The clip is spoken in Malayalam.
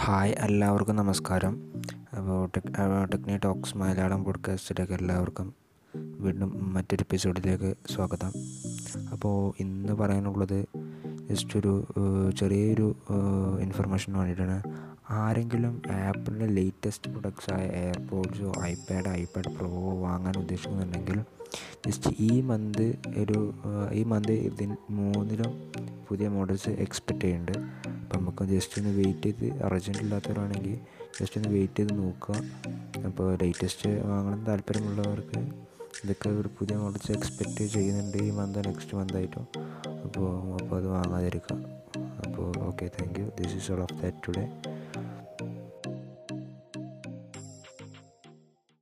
ഹായ് എല്ലാവർക്കും നമസ്കാരം. അപ്പോൾ ടെക് ടെക്നി ടോക്സ് മലയാളം പോഡ്കാസ്റ്റിലേക്ക് എല്ലാവർക്കും വീണ്ടും മറ്റൊരു എപ്പിസോഡിലേക്ക് സ്വാഗതം. അപ്പോൾ ഇന്ന് പറയാനുള്ളത് ജസ്റ്റ് ഒരു ചെറിയൊരു ഇൻഫർമേഷൻ വേണ്ടിയിട്ടാണ്. ആരെങ്കിലും ആപ്പിളിന്റെ ലേറ്റസ്റ്റ് പ്രൊഡക്ട്സായ എയർപോഡ്സോ ഐപാഡ് ഐപാഡ് പ്രോ വാങ്ങാൻ ഉദ്ദേശിക്കുന്നുണ്ടെങ്കിൽ ജസ്റ്റ് ഈ മന്ത് ഒരു ഈ മന്ത് ഇതിൽ മൂന്നിലും പുതിയ മോഡൽസ് എക്സ്പെക്റ്റ് ചെയ്യുന്നുണ്ട്. അപ്പം നമുക്ക് ജസ്റ്റ് ഒന്ന് വെയിറ്റ് ചെയ്ത് അർജന്റ് ഇല്ലാത്തവരാണെങ്കിൽ ജസ്റ്റ് ഒന്ന് വെയിറ്റ് ചെയ്ത് നോക്കുക. അപ്പോൾ ലേറ്റസ്റ്റ് വാങ്ങണം താല്പര്യമുള്ളവർക്ക് ഇതൊക്കെ ഒരു പുതിയ മോഡൽസ് എക്സ്പെക്റ്റ് ചെയ്യുന്നുണ്ട് ഈ മന്ത് നെക്സ്റ്റ് മന്ത് ആയിട്ടും. അപ്പോൾ അപ്പോൾ അത് വാങ്ങാതിരിക്കുക. അപ്പോൾ okay thank you this is all of that today